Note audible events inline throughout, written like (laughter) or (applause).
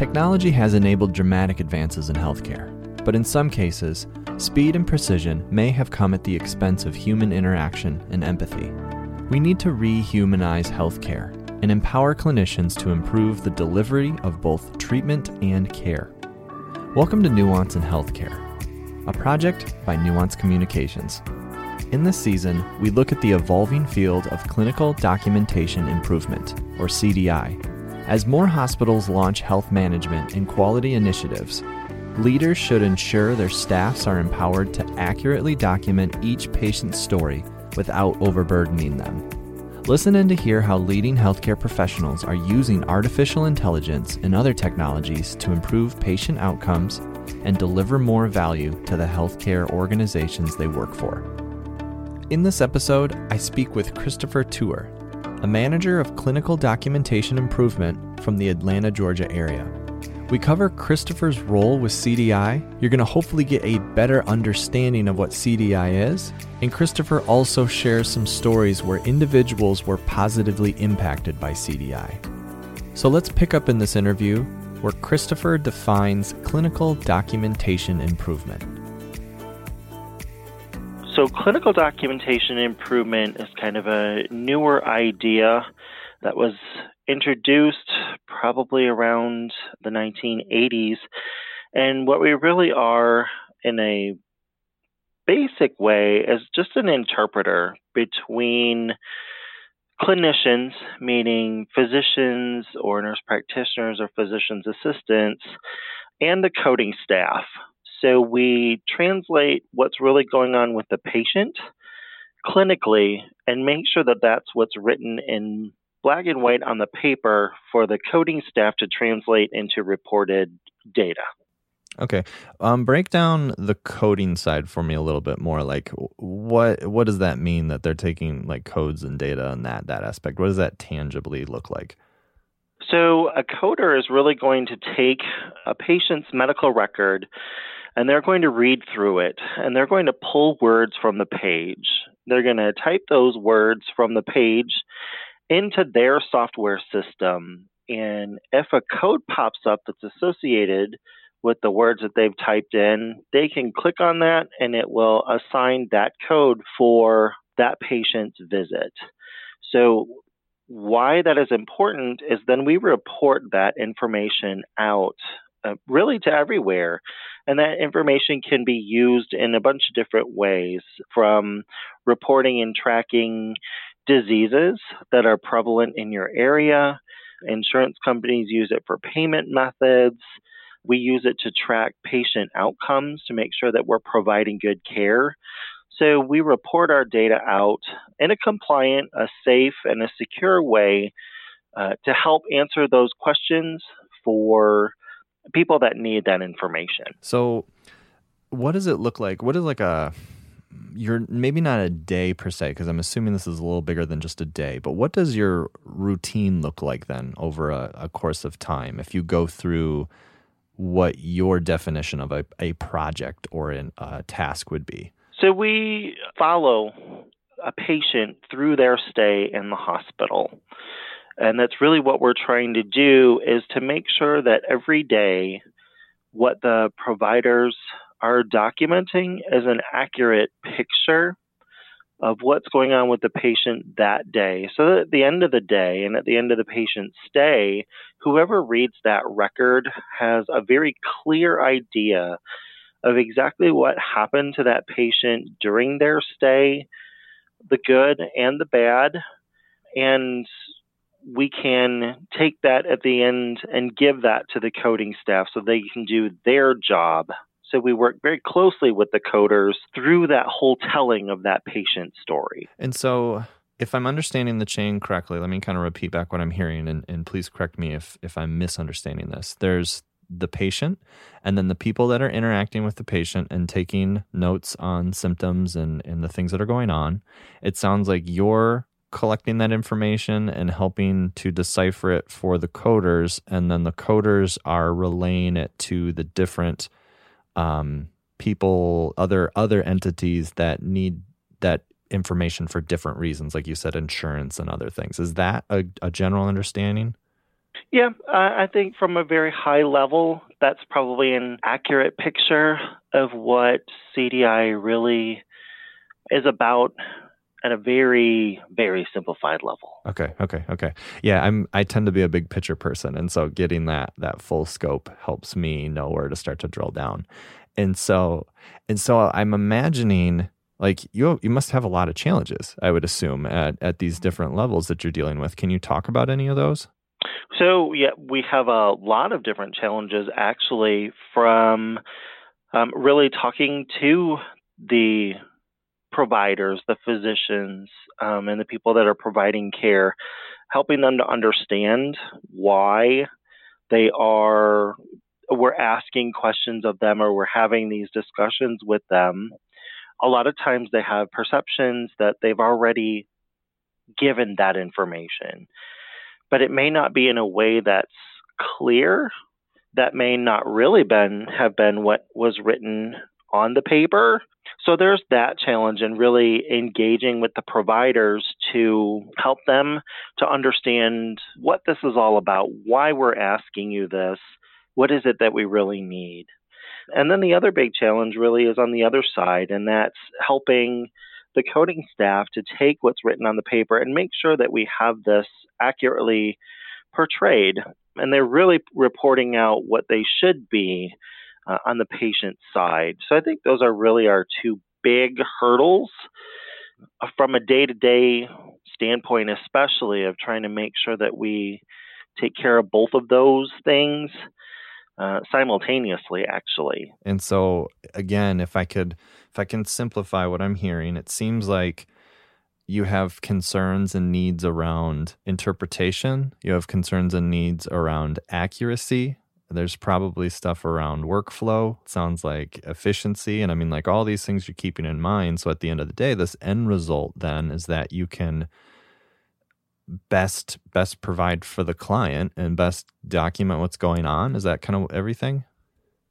Technology has enabled dramatic advances in healthcare, but in some cases, speed and precision may have come at the expense of human interaction and empathy. We need to rehumanize healthcare and empower clinicians to improve the delivery of both treatment and care. Welcome to Nuance in Healthcare, a project by Nuance Communications. In this season, we look at the evolving field of clinical documentation improvement, or CDI. As more hospitals launch health management and quality initiatives, leaders should ensure their staffs are empowered to accurately document each patient's story without overburdening them. Listen in to hear how leading healthcare professionals are using artificial intelligence and other technologies to improve patient outcomes and deliver more value to the healthcare organizations they work for. In this episode, I speak with Christopher Tuer, a manager of clinical documentation improvement from the Atlanta, Georgia area. We cover Christopher's role with CDI. You're going to hopefully get a better understanding of what CDI is. And Christopher also shares some stories where individuals were positively impacted by CDI. So let's pick up in this interview where Christopher defines clinical documentation improvement. So, clinical documentation improvement is kind of a newer idea that was introduced probably around the 1980s. And what we really are, in a basic way, is just an interpreter between clinicians, meaning physicians or nurse practitioners or physician's assistants, and the coding staff. So we translate what's really going on with the patient clinically and make sure that that's what's written in black and white on the paper for the coding staff to translate into reported data. Okay, um, break down the coding side for me a little bit more. Like, what what does that mean that they're taking like codes and data and that that aspect? What does that tangibly look like? So, a coder is really going to take a patient's medical record and they're going to read through it and they're going to pull words from the page. They're going to type those words from the page into their software system. And if a code pops up that's associated with the words that they've typed in, they can click on that and it will assign that code for that patient's visit. So, why that is important is then we report that information out uh, really to everywhere. And that information can be used in a bunch of different ways from reporting and tracking diseases that are prevalent in your area. Insurance companies use it for payment methods. We use it to track patient outcomes to make sure that we're providing good care. So we report our data out in a compliant, a safe, and a secure way uh, to help answer those questions for people that need that information. So, what does it look like? What is like a you're maybe not a day per se because I'm assuming this is a little bigger than just a day. But what does your routine look like then over a, a course of time? If you go through what your definition of a, a project or an, a task would be. So we follow a patient through their stay in the hospital. And that's really what we're trying to do is to make sure that every day what the providers are documenting is an accurate picture of what's going on with the patient that day. So that at the end of the day and at the end of the patient's stay, whoever reads that record has a very clear idea of exactly what happened to that patient during their stay, the good and the bad, and we can take that at the end and give that to the coding staff so they can do their job. So we work very closely with the coders through that whole telling of that patient story. And so if I'm understanding the chain correctly, let me kind of repeat back what I'm hearing and, and please correct me if, if I'm misunderstanding this. There's the patient and then the people that are interacting with the patient and taking notes on symptoms and, and the things that are going on. It sounds like you're collecting that information and helping to decipher it for the coders and then the coders are relaying it to the different um, people other other entities that need that information for different reasons like you said insurance and other things. Is that a, a general understanding? Yeah, I think from a very high level, that's probably an accurate picture of what CDI really is about at a very very simplified level. Okay, okay, okay. Yeah, I'm I tend to be a big picture person and so getting that that full scope helps me know where to start to drill down. And so and so I'm imagining like you you must have a lot of challenges, I would assume, at at these different levels that you're dealing with. Can you talk about any of those? So yeah, we have a lot of different challenges actually from um, really talking to the providers, the physicians, um, and the people that are providing care, helping them to understand why they are, we're asking questions of them or we're having these discussions with them. A lot of times they have perceptions that they've already given that information, but it may not be in a way that's clear. That may not really been have been what was written on the paper so there's that challenge and really engaging with the providers to help them to understand what this is all about, why we're asking you this, what is it that we really need. And then the other big challenge really is on the other side, and that's helping the coding staff to take what's written on the paper and make sure that we have this accurately portrayed. And they're really reporting out what they should be uh, on the patient side. So I think those are really our two big hurdles uh, from a day to day standpoint, especially of trying to make sure that we take care of both of those things. Uh, simultaneously actually and so again if i could if i can simplify what i'm hearing it seems like you have concerns and needs around interpretation you have concerns and needs around accuracy there's probably stuff around workflow. sounds like efficiency. And I mean, like all these things you're keeping in mind. So at the end of the day, this end result then is that you can best best provide for the client and best document what's going on. Is that kind of everything?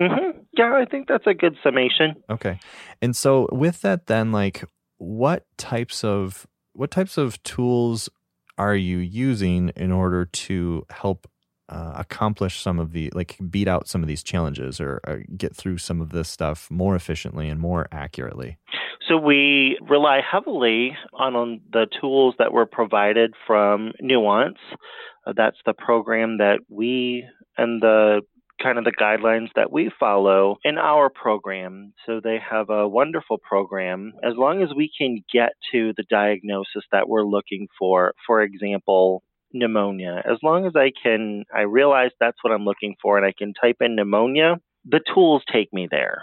Mm-hmm. Yeah, I think that's a good summation. Okay. And so with that then like what types of what types of tools are you using in order to help uh, accomplish some of the like beat out some of these challenges or, or, get through some of this stuff more efficiently and more accurately so we rely heavily on, on the tools that were provided from nuance uh, that's the program that we and the kind of the guidelines that we follow in our program. So they have a wonderful program as long as we can get to the diagnosis that we're looking for. For example, pneumonia. As long as I can, I realize that's what I'm looking for and I can type in pneumonia, the tools take me there.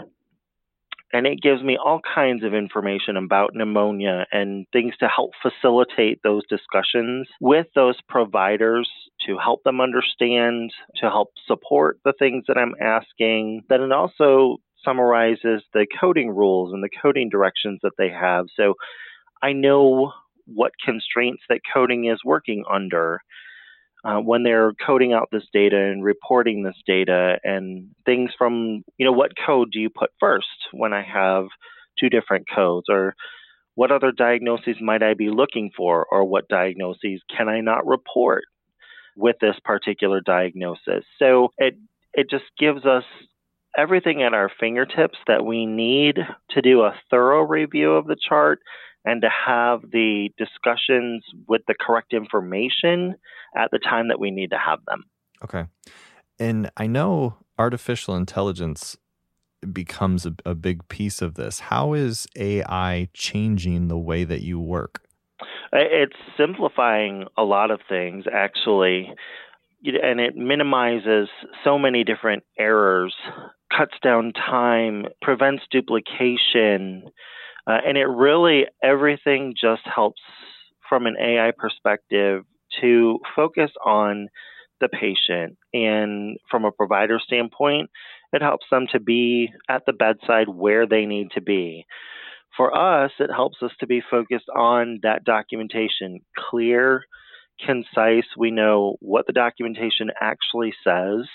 And it gives me all kinds of information about pneumonia and things to help facilitate those discussions with those providers to help them understand, to help support the things that I'm asking. Then it also summarizes the coding rules and the coding directions that they have. So I know what constraints that coding is working under uh, when they're coding out this data and reporting this data and things from, you know, what code do you put first when I have two different codes or what other diagnoses might I be looking for or what diagnoses can I not report with this particular diagnosis. So it it just gives us everything at our fingertips that we need to do a thorough review of the chart and to have the discussions with the correct information at the time that we need to have them. Okay. And I know artificial intelligence becomes a, a, big piece of this. How is AI changing the way that you work? It's simplifying a lot of things, actually, and it minimizes so many different errors, cuts down time, prevents duplication, uh, and it really, everything just helps from an AI perspective to focus on the patient. And from a provider standpoint, it helps them to be at the bedside where they need to be. For us, it helps us to be focused on that documentation, clear, concise. We know what the documentation actually says.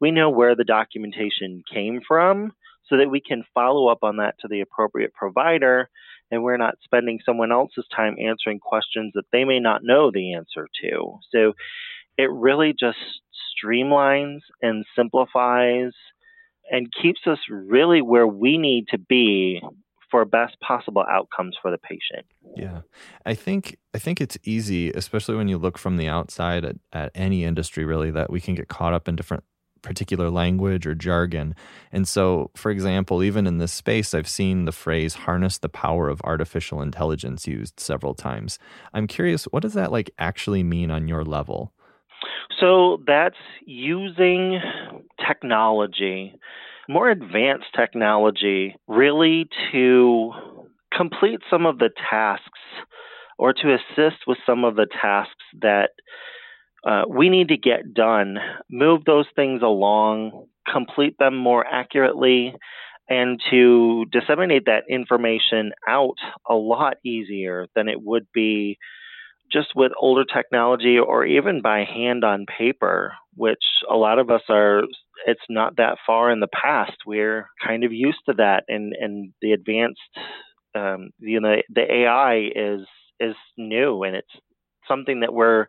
We know where the documentation came from so that we can follow up on that to the appropriate provider and we're not spending someone else's time answering questions that they may not know the answer to. So it really just streamlines and simplifies and keeps us really where we need to be for best possible outcomes for the patient. Yeah. I think I think it's easy, especially when you look from the outside at, at any industry really, that we can get caught up in different particular language or jargon. And so, for example, even in this space, I've seen the phrase harness the power of artificial intelligence used several times. I'm curious, what does that like actually mean on your level? So that's using technology, more advanced technology, really to complete some of the tasks or to assist with some of the tasks that uh, we need to get done, move those things along, complete them more accurately, and to disseminate that information out a lot easier than it would be just with older technology or even by hand on paper, which a lot of us are, it's not that far in the past. We're kind of used to that, and, and the advanced, um, you know, the AI is is new, and it's something that we're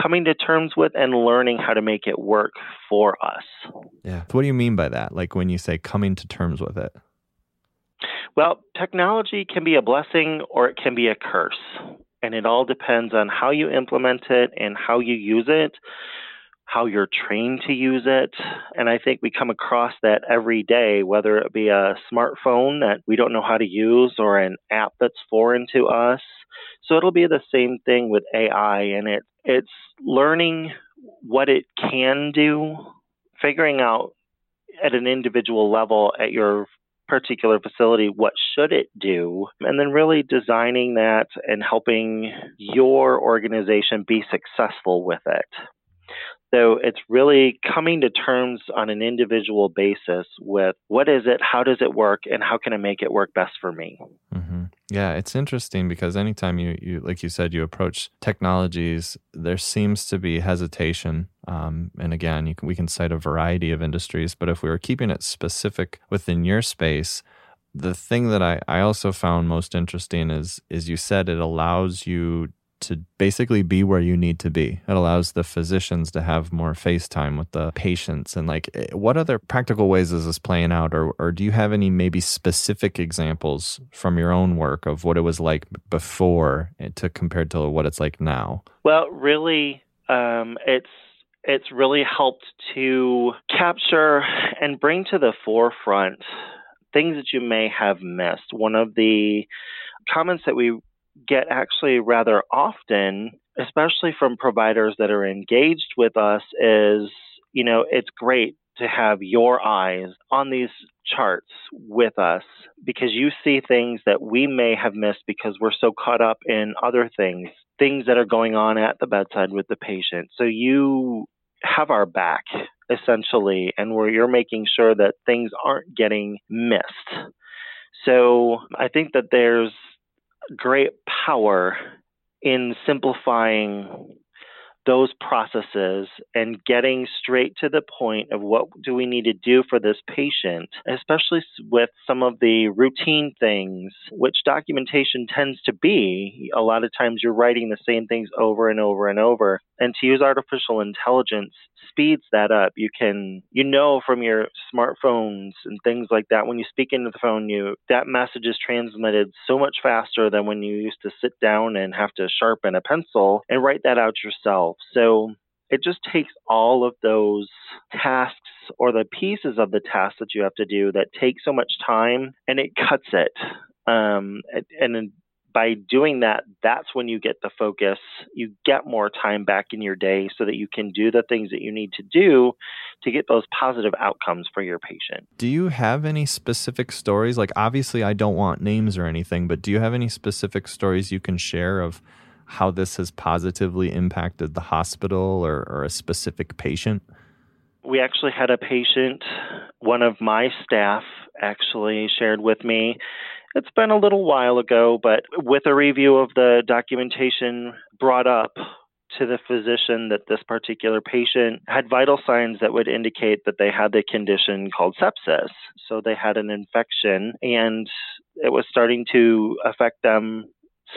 coming to terms with and learning how to make it work for us. Yeah. So what do you mean by that? Like when you say coming to terms with it? Well, technology can be a blessing or it can be a curse. And it all depends on how you implement it and how you use it, how you're trained to use it. And I think we come across that every day, whether it be a smartphone that we don't know how to use or an app that's foreign to us. So it'll be the same thing with AI, and it it's learning what it can do, figuring out at an individual level at your particular facility what should it do and then really designing that and helping your organization be successful with it so it's really coming to terms on an individual basis with what is it, how does it work, and how can I make it work best for me. Mm-hmm. Yeah, it's interesting because anytime you, you, like you said, you approach technologies, there seems to be hesitation. Um, and again, can, we can cite a variety of industries, but if we were keeping it specific within your space, the thing that I, I also found most interesting is is you said it allows you to basically be where you need to be. It allows the physicians to have more face time with the patients. And like, eh, what other practical ways is this playing out? Or, or do you have any maybe specific examples from your own work of what it was like before eh, to compared to what it's like now? Well, really, um, it's it's really helped to capture and bring to the forefront things that you may have missed. One of the comments that we get actually rather often, especially from providers that are engaged with us, is you know, it's great to have your eyes on these charts with us because you see things that we may have missed because we're so caught up in other things, things that are going on at the bedside with the patient. So you have our back essentially, and where you're making sure that things aren't getting missed. So I think that there's great power in simplifying those processes and getting straight to the point of what do we need to do for this patient, especially with some of the routine things, which documentation tends to be. A lot of times you're writing the same things over and over and over. And to use artificial intelligence speeds that up. You can, you know, from your smartphones and things like that, when you speak into the phone, you that message is transmitted so much faster than when you used to sit down and have to sharpen a pencil and write that out yourself. So it just takes all of those tasks or the pieces of the task that you have to do that take so much time and it cuts it. Um, and by doing that, that's when you get the focus. You get more time back in your day so that you can do the things that you need to do to get those positive outcomes for your patient. Do you have any specific stories? Like, obviously, I don't want names or anything, but do you have any specific stories you can share of how this has positively impacted the hospital or, or a specific patient? We actually had a patient, one of my staff actually shared with me. It's been a little while ago, but with a review of the documentation brought up to the physician that this particular patient had vital signs that would indicate that they had the condition called sepsis. So they had an infection and it was starting to affect them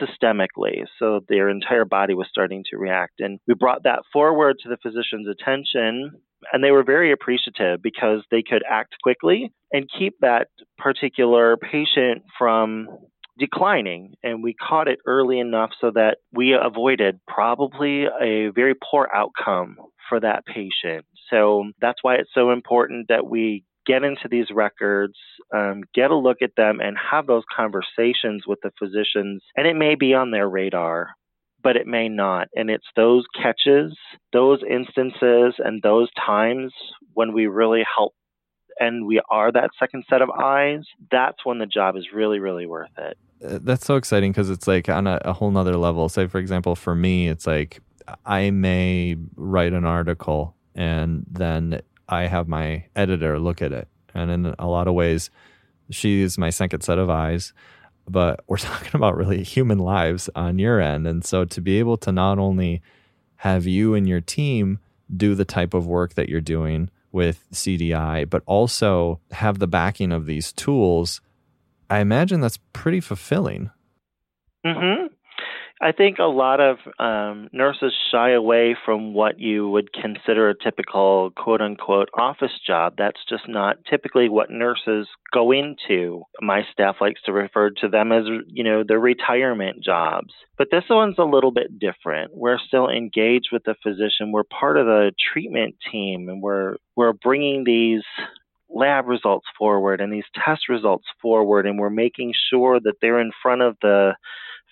systemically. So their entire body was starting to react. And we brought that forward to the physician's attention, and they were very appreciative because they could act quickly and keep that particular patient from declining. And we caught it early enough so that we avoided probably a very poor outcome for that patient. So that's why it's so important that we get into these records, um, get a look at them, and have those conversations with the physicians. And it may be on their radar, but it may not. And it's those catches, those instances, and those times when we really help and we are that second set of eyes, that's when the job is really, really worth it. Uh, that's so exciting because it's like on a, a whole nother level. Say, for example, for me, it's like I may write an article and then I have my editor look at it. And in a lot of ways, she's my second set of eyes. But (laughs) we're talking about really human lives on your end. And so to be able to not only have you and your team do the type of work that you're doing with CDI, but also have the backing of these tools, I imagine that's pretty fulfilling. Mm-hmm. I think a lot of um, nurses shy away from what you would consider a typical quote unquote office job. That's just not typically what nurses go into. My staff likes to refer to them as, you know, the retirement jobs. But this one's a little bit different. We're still engaged with the physician. We're part of the treatment team and we're, we're bringing these lab results forward and these test results forward and we're making sure that they're in front of the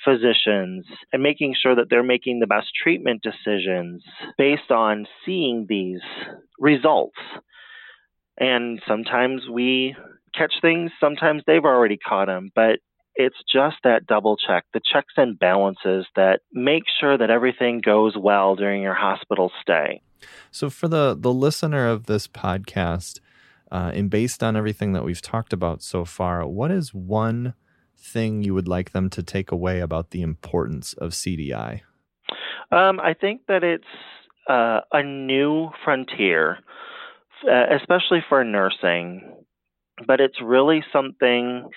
physicians and making sure that they're making the best treatment decisions based on seeing these results. And sometimes we catch things, sometimes they've already caught them, but it's just that double check, the checks and balances that make sure that everything goes well during your hospital stay. So, for the, the listener of this podcast, uh, and based on everything that we've talked about so far, what is one thing you would like them to take away about the importance of CDI? Um, I think that it's uh, a new frontier, uh, especially for nursing, but it's really something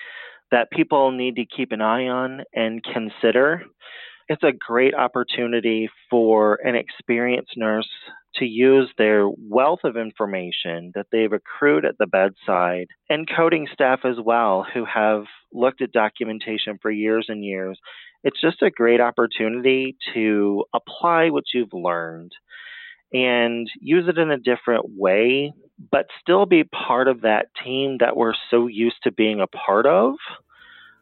that people need to keep an eye on and consider. It's a great opportunity for an experienced nurse to use their wealth of information that they've accrued at the bedside and coding staff as well who have looked at documentation for years and years. It's just a great opportunity to apply what you've learned and use it in a different way, but still be part of that team that we're so used to being a part of.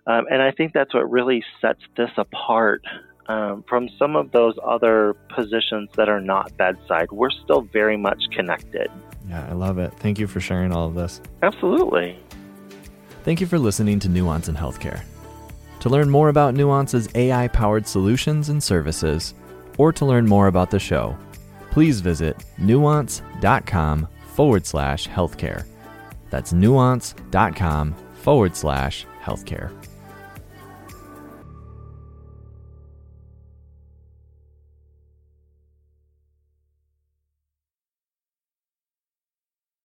Um, and I think that's what really sets this apart um, from some of those other positions that are not bedside. We're still very much connected. Yeah, I love it. Thank you for sharing all of this. Absolutely. Thank you for listening to Nuance in Healthcare. To learn more about Nuance's AI powered solutions and services, or to learn more about the show, please visit nuance.com forward slash healthcare. That's nuance.com forward slash healthcare.